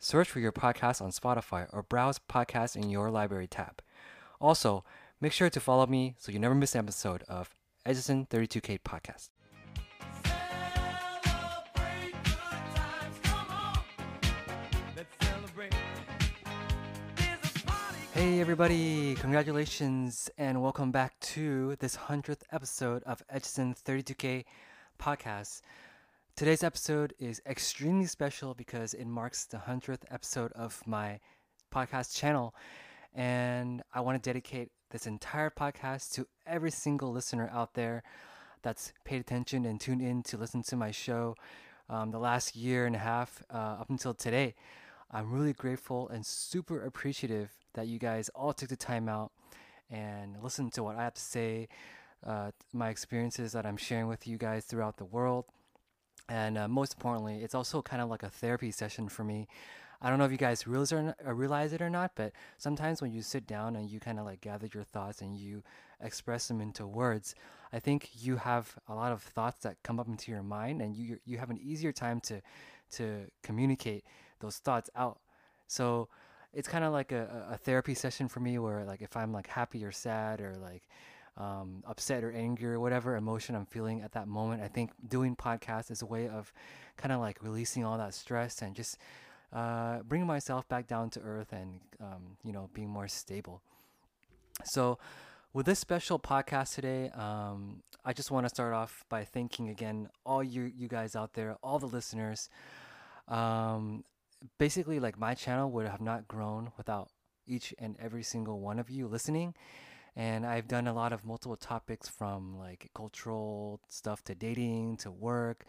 Search for your podcast on Spotify or browse podcasts in your library tab. Also, make sure to follow me so you never miss an episode of Echizen 32K Podcast. Hey everybody, congratulations and welcome back to this 100th episode of Echizen 32K Podcast. Today's episode is extremely special because it marks the 100th episode of my podcast channel. And I want to dedicate this entire podcast to every single listener out there that's paid attention and tuned in to listen to my show um, the last year and a half uh, up until today. I'm really grateful and super appreciative that you guys all took the time out and listened to what I have to say, uh, my experiences that I'm sharing with you guys throughout the world. And uh, most importantly, it's also kind of like a therapy session for me. I don't know if you guys realize, or, or realize it or not, but sometimes when you sit down and you kind of like gather your thoughts and you express them into words, I think you have a lot of thoughts that come up into your mind, and you you have an easier time to to communicate those thoughts out. So it's kind of like a, a therapy session for me, where like if I'm like happy or sad or like um, upset or angry or whatever emotion I'm feeling at that moment. I think doing podcasts is a way of kind of like releasing all that stress and just uh, bringing myself back down to earth and um, you know being more stable. So with this special podcast today, um, I just want to start off by thanking again all you you guys out there, all the listeners. Um, basically, like my channel would have not grown without each and every single one of you listening and I've done a lot of multiple topics from like cultural stuff to dating to work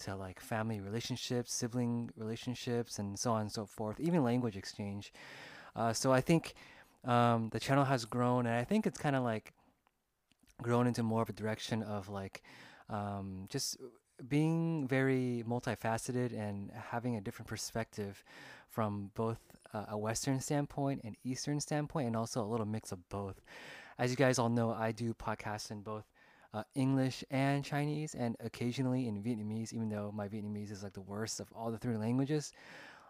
to like family relationships, sibling relationships, and so on and so forth, even language exchange. Uh, so I think um, the channel has grown, and I think it's kind of like grown into more of a direction of like um, just being very multifaceted and having a different perspective from both uh, a Western standpoint and Eastern standpoint, and also a little mix of both. As you guys all know, I do podcasts in both uh, English and Chinese, and occasionally in Vietnamese, even though my Vietnamese is like the worst of all the three languages.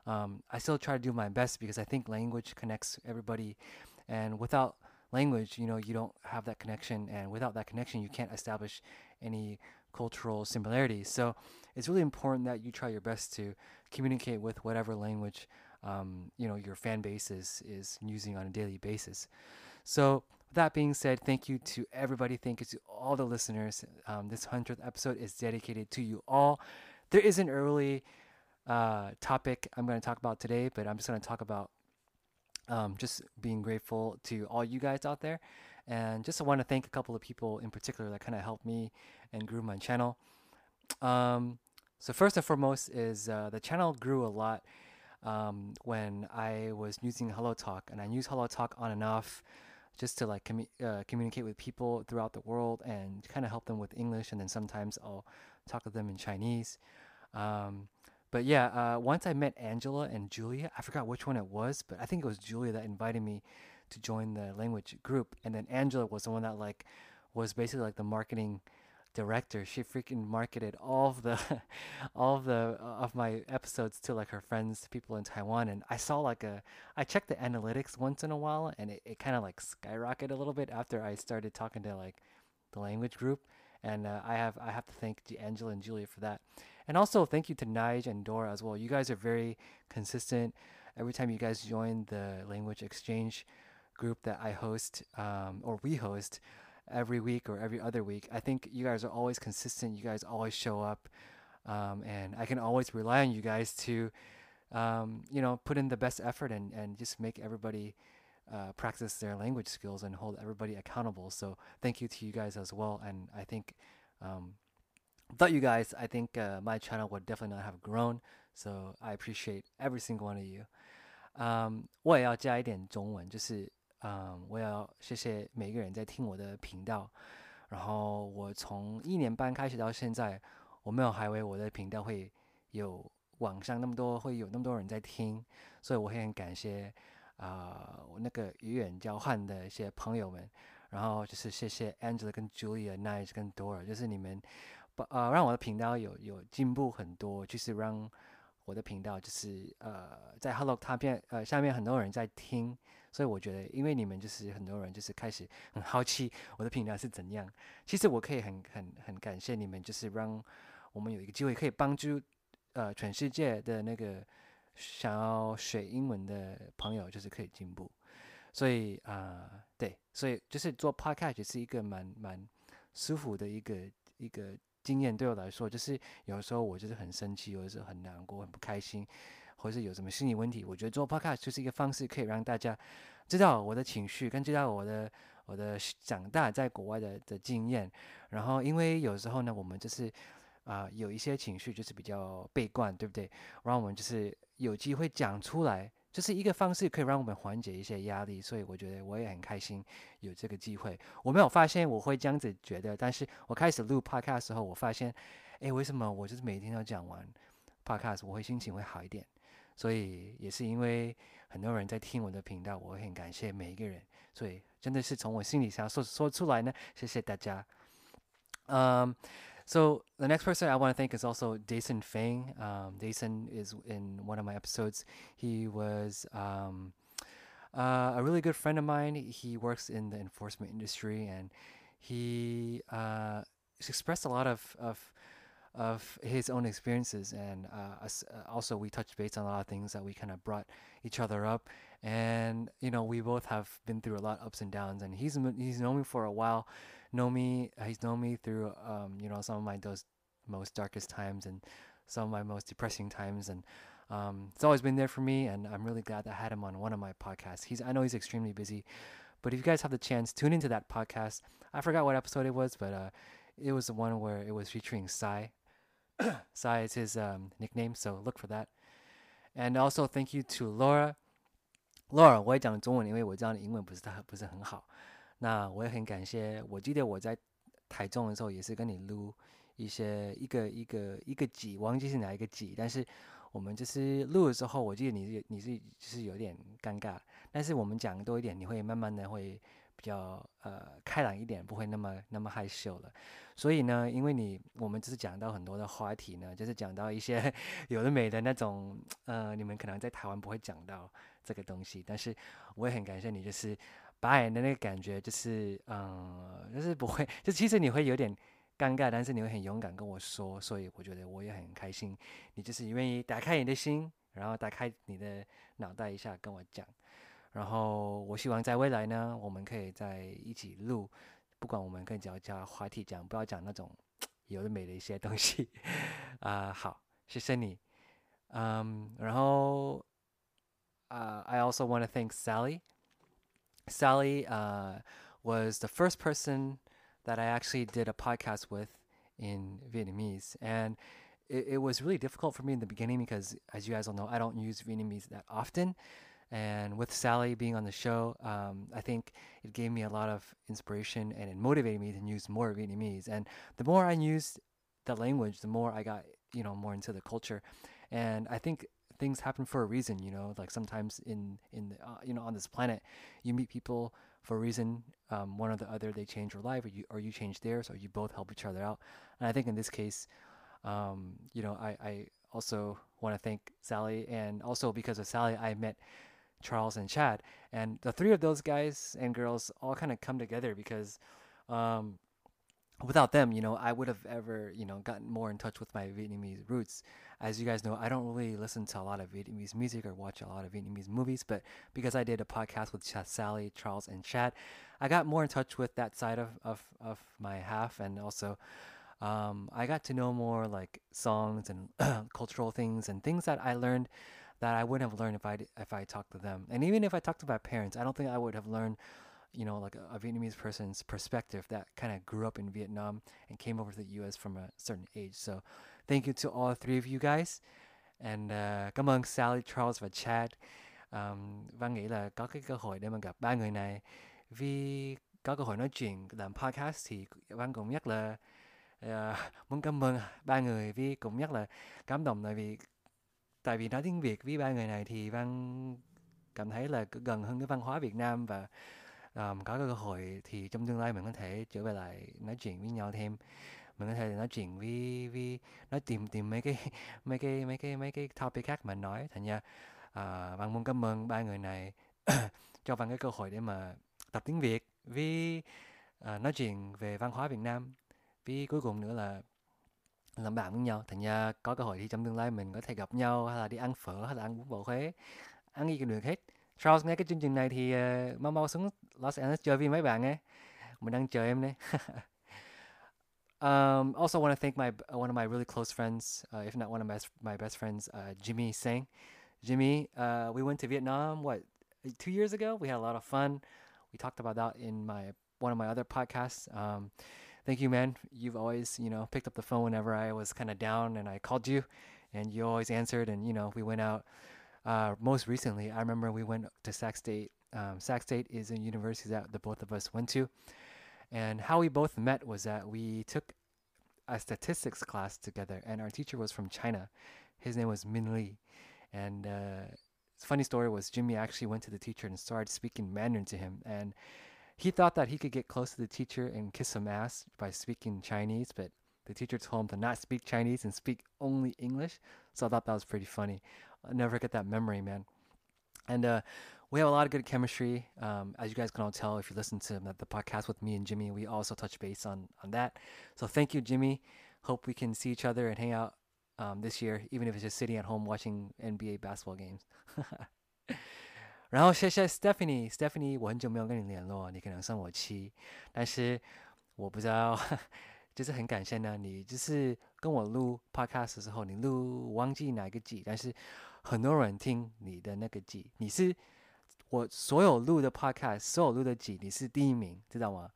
Um, I still try to do my best because I think language connects everybody, and without language, you know, you don't have that connection, and without that connection, you can't establish any cultural similarities. So it's really important that you try your best to communicate with whatever language um, you know your fan base is is using on a daily basis. So that being said, thank you to everybody. Thank you to all the listeners. Um, this 100th episode is dedicated to you all. There is an early uh, topic I'm going to talk about today, but I'm just going to talk about um, just being grateful to all you guys out there. And just want to thank a couple of people in particular that kind of helped me and grew my channel. Um, so, first and foremost, is uh, the channel grew a lot um, when I was using Hello Talk, and I use Hello Talk on and off just to like commu- uh, communicate with people throughout the world and kind of help them with English. And then sometimes I'll talk to them in Chinese. Um, but yeah, uh, once I met Angela and Julia, I forgot which one it was, but I think it was Julia that invited me to join the language group. And then Angela was the one that like was basically like the marketing director. She freaking marketed all of the all of the uh, of my episodes to like her friends, people in Taiwan, and I saw like a I checked the analytics once in a while, and it, it kind of like skyrocketed a little bit after I started talking to like the language group, and uh, I have I have to thank Angela and Julia for that, and also thank you to Nige and Dora as well. You guys are very consistent. Every time you guys join the language exchange group that I host um, or we host every week or every other week. I think you guys are always consistent. You guys always show up, um, and I can always rely on you guys to, um, you know, put in the best effort and and just make everybody. Uh, practice their language skills and hold everybody accountable. So thank you to you guys as well. And I think um, without you guys, I think uh, my channel would definitely not have grown. So I appreciate every single one of you. 嗯，我也要加一点中文，就是 嗯，我要谢谢每个人在听我的频道。然后我从一年半开始到现在，我没有还为我的频道会有网上那么多，会有那么多人在听，所以我很感谢啊，我那个语言交换的一些朋友们。然后就是谢谢 Angela 跟 Julia、Nice 跟 Dora，就是你们把呃让我的频道有有进步很多，就是让我的频道就是呃在 Hello 它片呃下面很多人在听。所以我觉得，因为你们就是很多人，就是开始很好奇我的频道是怎样。其实我可以很很很感谢你们，就是让我们有一个机会可以帮助呃全世界的那个想要学英文的朋友，就是可以进步。所以啊，对，所以就是做 podcast 是一个蛮蛮舒服的一个一个经验。对我来说，就是有时候我就是很生气，有的时候很难过、很不开心。或是有什么心理问题，我觉得做 podcast 就是一个方式，可以让大家知道我的情绪，跟知道我的我的长大在国外的的经验。然后，因为有时候呢，我们就是啊有一些情绪就是比较悲观，对不对？然后我们就是有机会讲出来，就是一个方式，可以让我们缓解一些压力。所以我觉得我也很开心有这个机会。我没有发现我会这样子觉得，但是我开始录 podcast 的时候，我发现，哎，为什么我就是每天要讲完 podcast，我会心情会好一点。所以也是因为很多人在听我的频道，我很感谢每一个人。所以真的是从我心里想说说出来呢，谢谢大家。Um, so the next person I want to thank is also Jason Fang. Um, Jason is in one of my episodes. He was um, uh, a really good friend of mine. He works in the enforcement industry, and he uh, expressed a lot of of of his own experiences, and uh, uh, also we touched base on a lot of things that we kind of brought each other up, and you know we both have been through a lot of ups and downs, and he's he's known me for a while, know me he's known me through um, you know some of my those most darkest times and some of my most depressing times, and um, it's always been there for me, and I'm really glad that I had him on one of my podcasts. He's I know he's extremely busy, but if you guys have the chance, tune into that podcast. I forgot what episode it was, but uh, it was the one where it was featuring Sai Sai is his um, nickname, so look for that. And also thank you to Laura. Laura，我也讲中文，因为我知道你英文不是太不是很好。那我也很感谢。我记得我在台中的时候也是跟你录一些一个一个一个集，忘记是哪一个集。但是我们就是录的时候，我记得你是你是就是有点尴尬。但是我们讲多一点，你会慢慢的会比较呃开朗一点，不会那么那么害羞了。所以呢，因为你我们只是讲到很多的话题呢，就是讲到一些 有的没的那种，呃，你们可能在台湾不会讲到这个东西，但是我也很感谢你，就是把你的那个感觉，就是嗯，就是不会，就其实你会有点尴尬，但是你会很勇敢跟我说，所以我觉得我也很开心，你就是愿意打开你的心，然后打开你的脑袋一下跟我讲，然后我希望在未来呢，我们可以在一起录。不管我们跟讲讲话题讲，不要讲那种有的没的一些东西啊。好，谢谢你。嗯，然后啊，I also want to thank Sally. Sally uh, was the first person that I actually did a podcast with in Vietnamese, and it, it was really difficult for me in the beginning because, as you guys all know, I don't use Vietnamese that often. And with Sally being on the show, um, I think it gave me a lot of inspiration and it motivated me to use more Vietnamese. And the more I used the language, the more I got, you know, more into the culture. And I think things happen for a reason, you know, like sometimes in, in uh, you know, on this planet, you meet people for a reason, um, one or the other, they change your life or you, or you change theirs or you both help each other out. And I think in this case, um, you know, I, I also want to thank Sally and also because of Sally, I met Charles and Chad, and the three of those guys and girls all kind of come together because um, without them, you know, I would have ever, you know, gotten more in touch with my Vietnamese roots. As you guys know, I don't really listen to a lot of Vietnamese music or watch a lot of Vietnamese movies, but because I did a podcast with Sally, Charles, and Chad, I got more in touch with that side of, of, of my half, and also um, I got to know more like songs and cultural things and things that I learned that I wouldn't have learned if I if I talked to them. And even if I talked to my parents, I don't think I would have learned, you know, like a, Vietnamese person's perspective that kind of grew up in Vietnam and came over to the U.S. from a certain age. So, thank you to all three of you guys, and uh, on, Sally, Charles, và Chad. um, Văn nghĩ là có cái cơ hội để mà gặp ba người này vì có cơ hội nói chuyện làm podcast thì Văn cũng nhắc là uh, muốn cảm ơn ba người vì cũng là cảm động tại vì tại vì nói tiếng Việt với ba người này thì Văn cảm thấy là gần hơn cái văn hóa Việt Nam và um, có cơ hội thì trong tương lai mình có thể trở về lại nói chuyện với nhau thêm. Mình có thể nói chuyện với với nói tìm tìm mấy cái mấy cái mấy cái mấy cái topic khác mà nói. Thành ra uh, văn muốn cảm ơn ba người này cho văn cái cơ hội để mà tập tiếng Việt với uh, nói chuyện về văn hóa Việt Nam. Với cuối cùng nữa là làm bạn với nhau thành ra có cơ hội thì trong tương lai mình có thể gặp nhau hay là đi ăn phở hay là ăn bún bò Huế. Ăn gì cũng được hết. Charles nghe cái chương trình này thì uh, mau mau xuống Los Angeles chơi với mấy bạn ấy. Mình đang chờ em đấy um, also want to thank my one of my really close friends uh, if not one of my, my best friends uh, Jimmy Sang. Jimmy uh, we went to Vietnam what two years ago? We had a lot of fun. We talked about that in my one of my other podcasts. Um, thank you, man. You've always, you know, picked up the phone whenever I was kind of down and I called you and you always answered. And, you know, we went out. Uh, most recently, I remember we went to Sac State. Um, Sac State is a university that the both of us went to. And how we both met was that we took a statistics class together, and our teacher was from China. His name was Min Li. And uh, funny story was Jimmy actually went to the teacher and started speaking Mandarin to him. And he thought that he could get close to the teacher and kiss some ass by speaking Chinese, but the teacher told him to not speak Chinese and speak only English. So I thought that was pretty funny. I'll never get that memory, man. And uh, we have a lot of good chemistry. Um, as you guys can all tell, if you listen to the podcast with me and Jimmy, we also touch base on on that. So thank you, Jimmy. Hope we can see each other and hang out um, this year, even if it's just sitting at home watching NBA basketball games. 然后谢谢 Stephanie，Stephanie，我很久没有跟你联络，你可能生我气，但是我不知道，就是很感谢呢。你就是跟我录 podcast 的时候，你录忘记哪一个季，但是很多人听你的那个季，你是我所有录的 podcast，所有录的季，你是第一名，知道吗？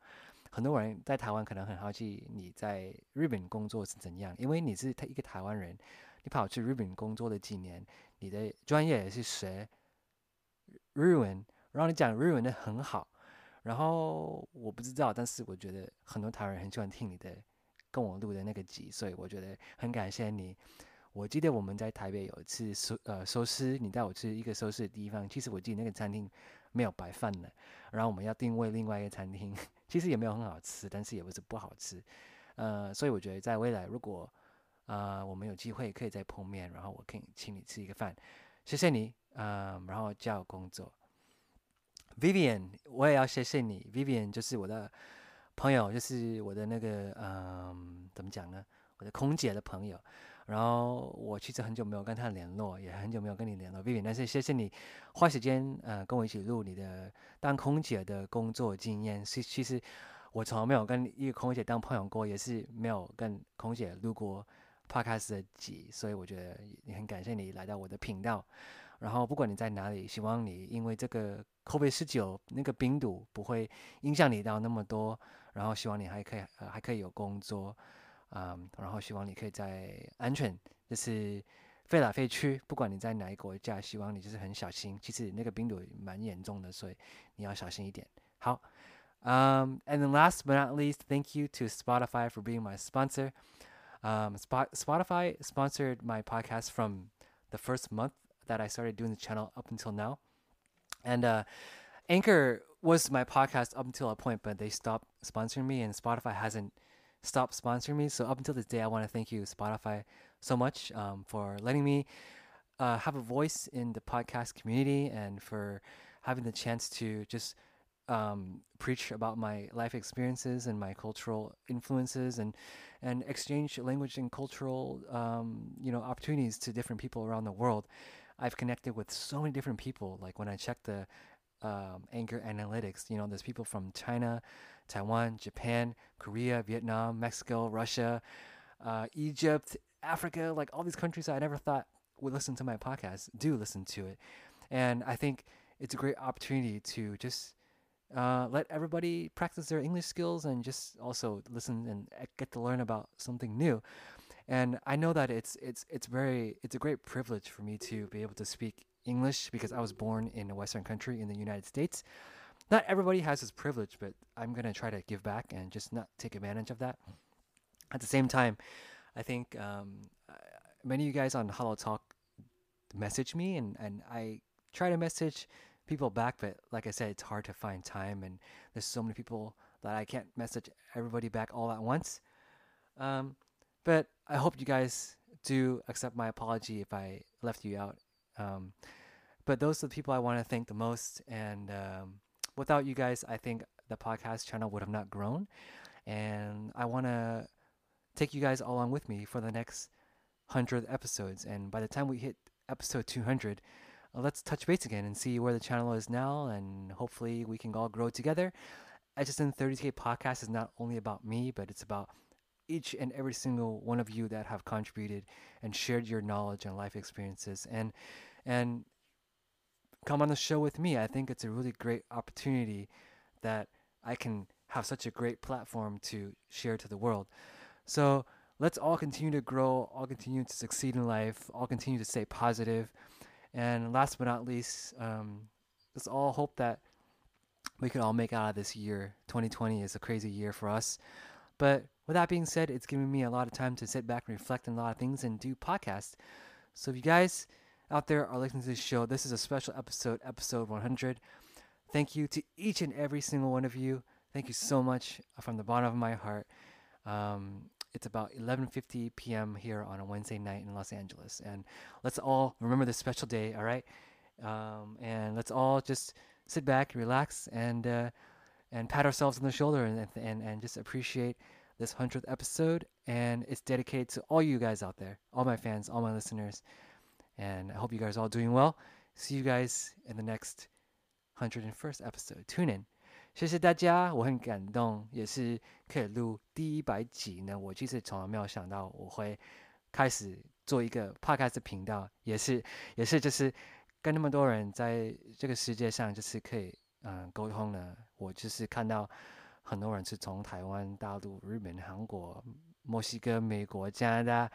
很多人在台湾可能很好奇你在日本工作是怎样，因为你是他一个台湾人，你跑去日本工作了几年，你的专业也是学。日文，然后你讲日文的很好，然后我不知道，但是我觉得很多台湾人很喜欢听你的跟我录的那个集，所以我觉得很感谢你。我记得我们在台北有一次收呃收尸，你带我去一个收尸的地方，其实我记得那个餐厅没有白饭的，然后我们要定位另外一个餐厅，其实也没有很好吃，但是也不是不好吃，呃，所以我觉得在未来如果啊我们有机会可以再碰面，然后我可以请你吃一个饭，谢谢你。嗯，然后叫工作。Vivian，我也要谢谢你。Vivian 就是我的朋友，就是我的那个嗯，怎么讲呢？我的空姐的朋友。然后我其实很久没有跟他联络，也很久没有跟你联络，Vivian。但是谢谢你花时间呃跟我一起录你的当空姐的工作经验。是其实我从来没有跟一个空姐当朋友过，也是没有跟空姐录过 Podcast 的集，所以我觉得也很感谢你来到我的频道。然后不管你在哪里，希望你因为这个 COVID 十九那个病毒不会影响你到那么多。然后希望你还可以呃还可以有工作，嗯，然后希望你可以在安全，就是飞来飞去，不管你在哪一国家，希望你就是很小心。其实那个病毒蛮严重的，所以你要小心一点。好，嗯，and the last but not least, thank you to Spotify for being my sponsor. Um,，Sp Spotify sponsored my podcast from the first month that I started doing the channel up until now. And uh, Anchor was my podcast up until a point, but they stopped sponsoring me, and Spotify hasn't stopped sponsoring me. So up until this day, I want to thank you, Spotify, so much um, for letting me uh, have a voice in the podcast community and for having the chance to just um, preach about my life experiences and my cultural influences and and exchange language and cultural um, you know opportunities to different people around the world. I've connected with so many different people. Like when I check the um, Anchor Analytics, you know, there's people from China, Taiwan, Japan, Korea, Vietnam, Mexico, Russia, uh, Egypt, Africa, like all these countries I never thought would listen to my podcast do listen to it. And I think it's a great opportunity to just uh, let everybody practice their English skills and just also listen and get to learn about something new and I know that it's it's it's very it's a great privilege for me to be able to speak English because I was born in a Western country in the United States. Not everybody has this privilege, but I'm gonna try to give back and just not take advantage of that. At the same time, I think um, many of you guys on Hello Talk message me, and, and I try to message people back, but like I said, it's hard to find time, and there's so many people that I can't message everybody back all at once. Um, but I hope you guys do accept my apology if I left you out. Um, but those are the people I want to thank the most, and um, without you guys, I think the podcast channel would have not grown. And I want to take you guys along with me for the next 100 episodes. And by the time we hit episode 200, uh, let's touch base again and see where the channel is now. And hopefully, we can all grow together. Echizen 30K podcast is not only about me, but it's about each and every single one of you that have contributed and shared your knowledge and life experiences and and come on the show with me. I think it's a really great opportunity that I can have such a great platform to share to the world. So let's all continue to grow, all continue to succeed in life, all continue to stay positive. And last but not least, um, let's all hope that we can all make out of this year. 2020 is a crazy year for us. But with that being said, it's given me a lot of time to sit back and reflect on a lot of things and do podcasts. So if you guys out there are listening to this show, this is a special episode, episode 100. Thank you to each and every single one of you. Thank you so much from the bottom of my heart. Um, it's about 11:50 p.m. here on a Wednesday night in Los Angeles, and let's all remember this special day. All right, um, and let's all just sit back, relax, and uh, and pat ourselves on the shoulder, and and and just appreciate this hundredth episode. And it's dedicated to all you guys out there, all my fans, all my listeners, and I hope you guys are all doing well. See you guys in the next 101st episode. Tune in. 谢谢大家，我很感动，也是可以录第一百集呢。我其实从来没有想到我会开始做一个 podcast 频道，也是也是就是跟那么多人在这个世界上就是可以嗯沟通呢。我就是看到 很多人是从台湾、大陆、日本、韩国、墨西哥、美国、加拿大、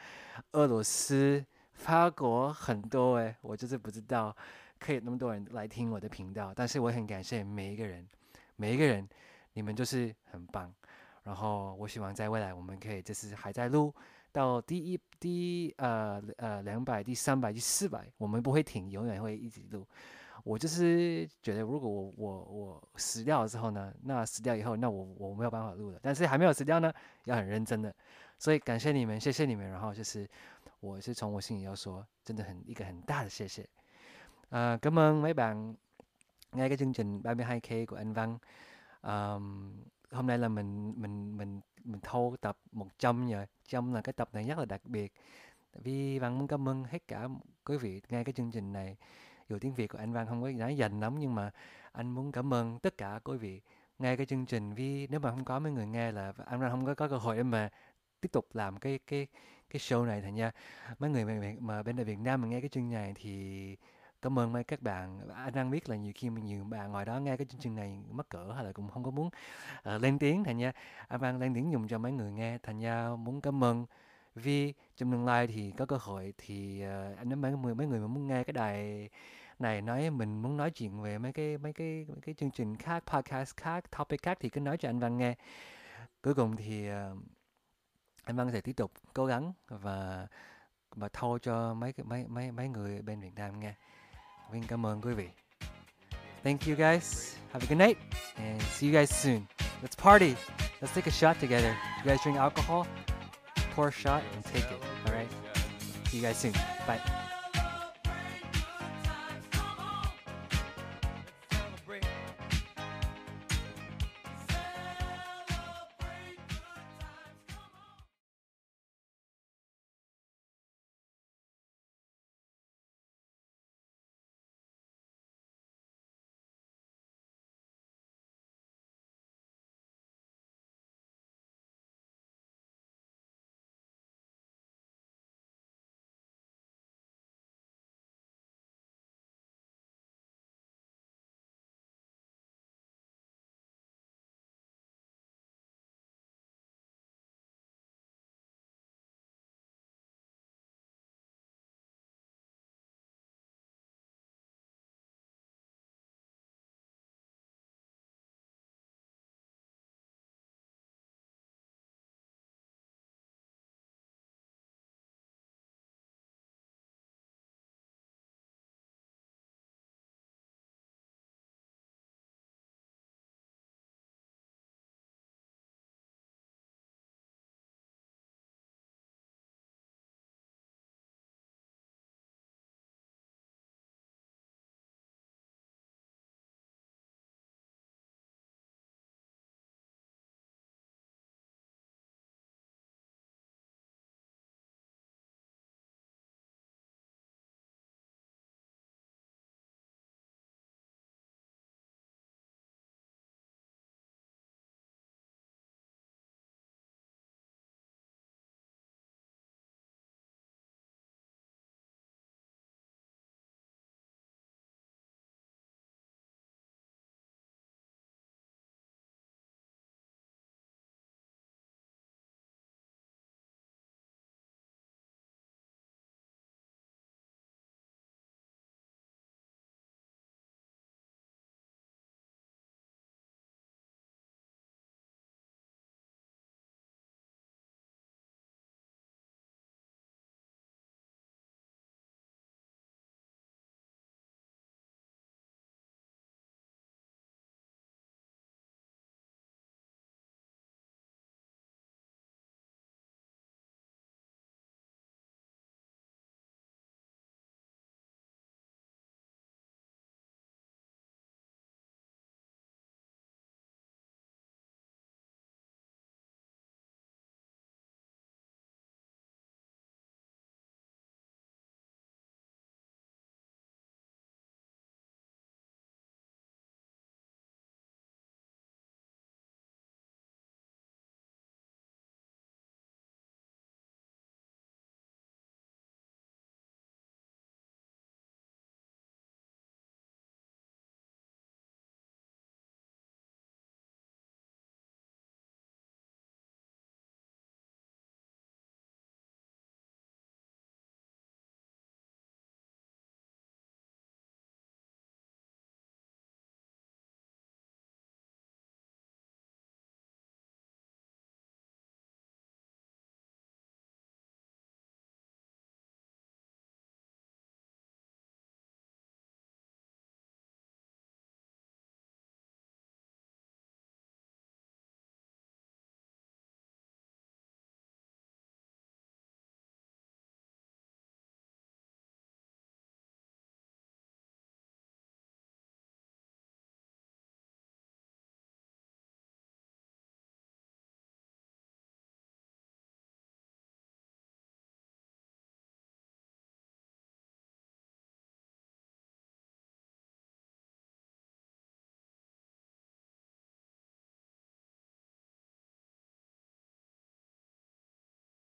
俄罗斯、法国很多诶，我就是不知道可以那么多人来听我的频道，但是我很感谢每一个人。每一个人，你们就是很棒。然后我希望在未来我们可以就是还在录到第一、第呃呃两百、第三百、第四百，我们不会停，永远会一直录。我就是觉得，如果我我我死掉之后呢，那死掉以后，那我我没有办法录了。但是还没有死掉呢，要很认真的。所以感谢你们，谢谢你们。然后就是，我是从我心里要说，真的很一个很大的谢谢。呃，咁樣每 bạn nghe cái chương trình 32K của anh Văn um, hôm nay là mình mình mình mình thâu tập 100 rồi trăm là cái tập này rất là đặc biệt vì Văn muốn cảm ơn hết cả quý vị nghe cái chương trình này dù tiếng Việt của anh Văn không có nói dành lắm nhưng mà anh muốn cảm ơn tất cả quý vị nghe cái chương trình. Vì nếu mà không có mấy người nghe là anh Văn không có, có cơ hội để mà tiếp tục làm cái cái cái show này thành nha. Mấy người mà, mà bên Việt Nam mà nghe cái chương này thì cảm ơn mấy các bạn. Anh đang biết là nhiều khi mà nhiều bạn ngoài đó nghe cái chương trình này mắc cỡ hay là cũng không có muốn uh, lên tiếng thành nha. Anh Văn lên tiếng dùng cho mấy người nghe thành ra muốn cảm ơn vì trong tương lai thì có cơ hội thì uh, anh nói mấy người mấy người mà muốn nghe cái đài này nói mình muốn nói chuyện về mấy cái mấy cái mấy cái chương trình khác podcast khác topic khác thì cứ nói cho anh Văn nghe cuối cùng thì uh, anh Văn sẽ tiếp tục cố gắng và và thâu cho mấy mấy mấy mấy người bên Việt Nam nghe Vinh cảm ơn quý vị. Thank you guys. Have a good night and see you guys soon. Let's party. Let's take a shot together. You guys drink alcohol? Pour a shot and take it. All right. See you guys soon. Bye.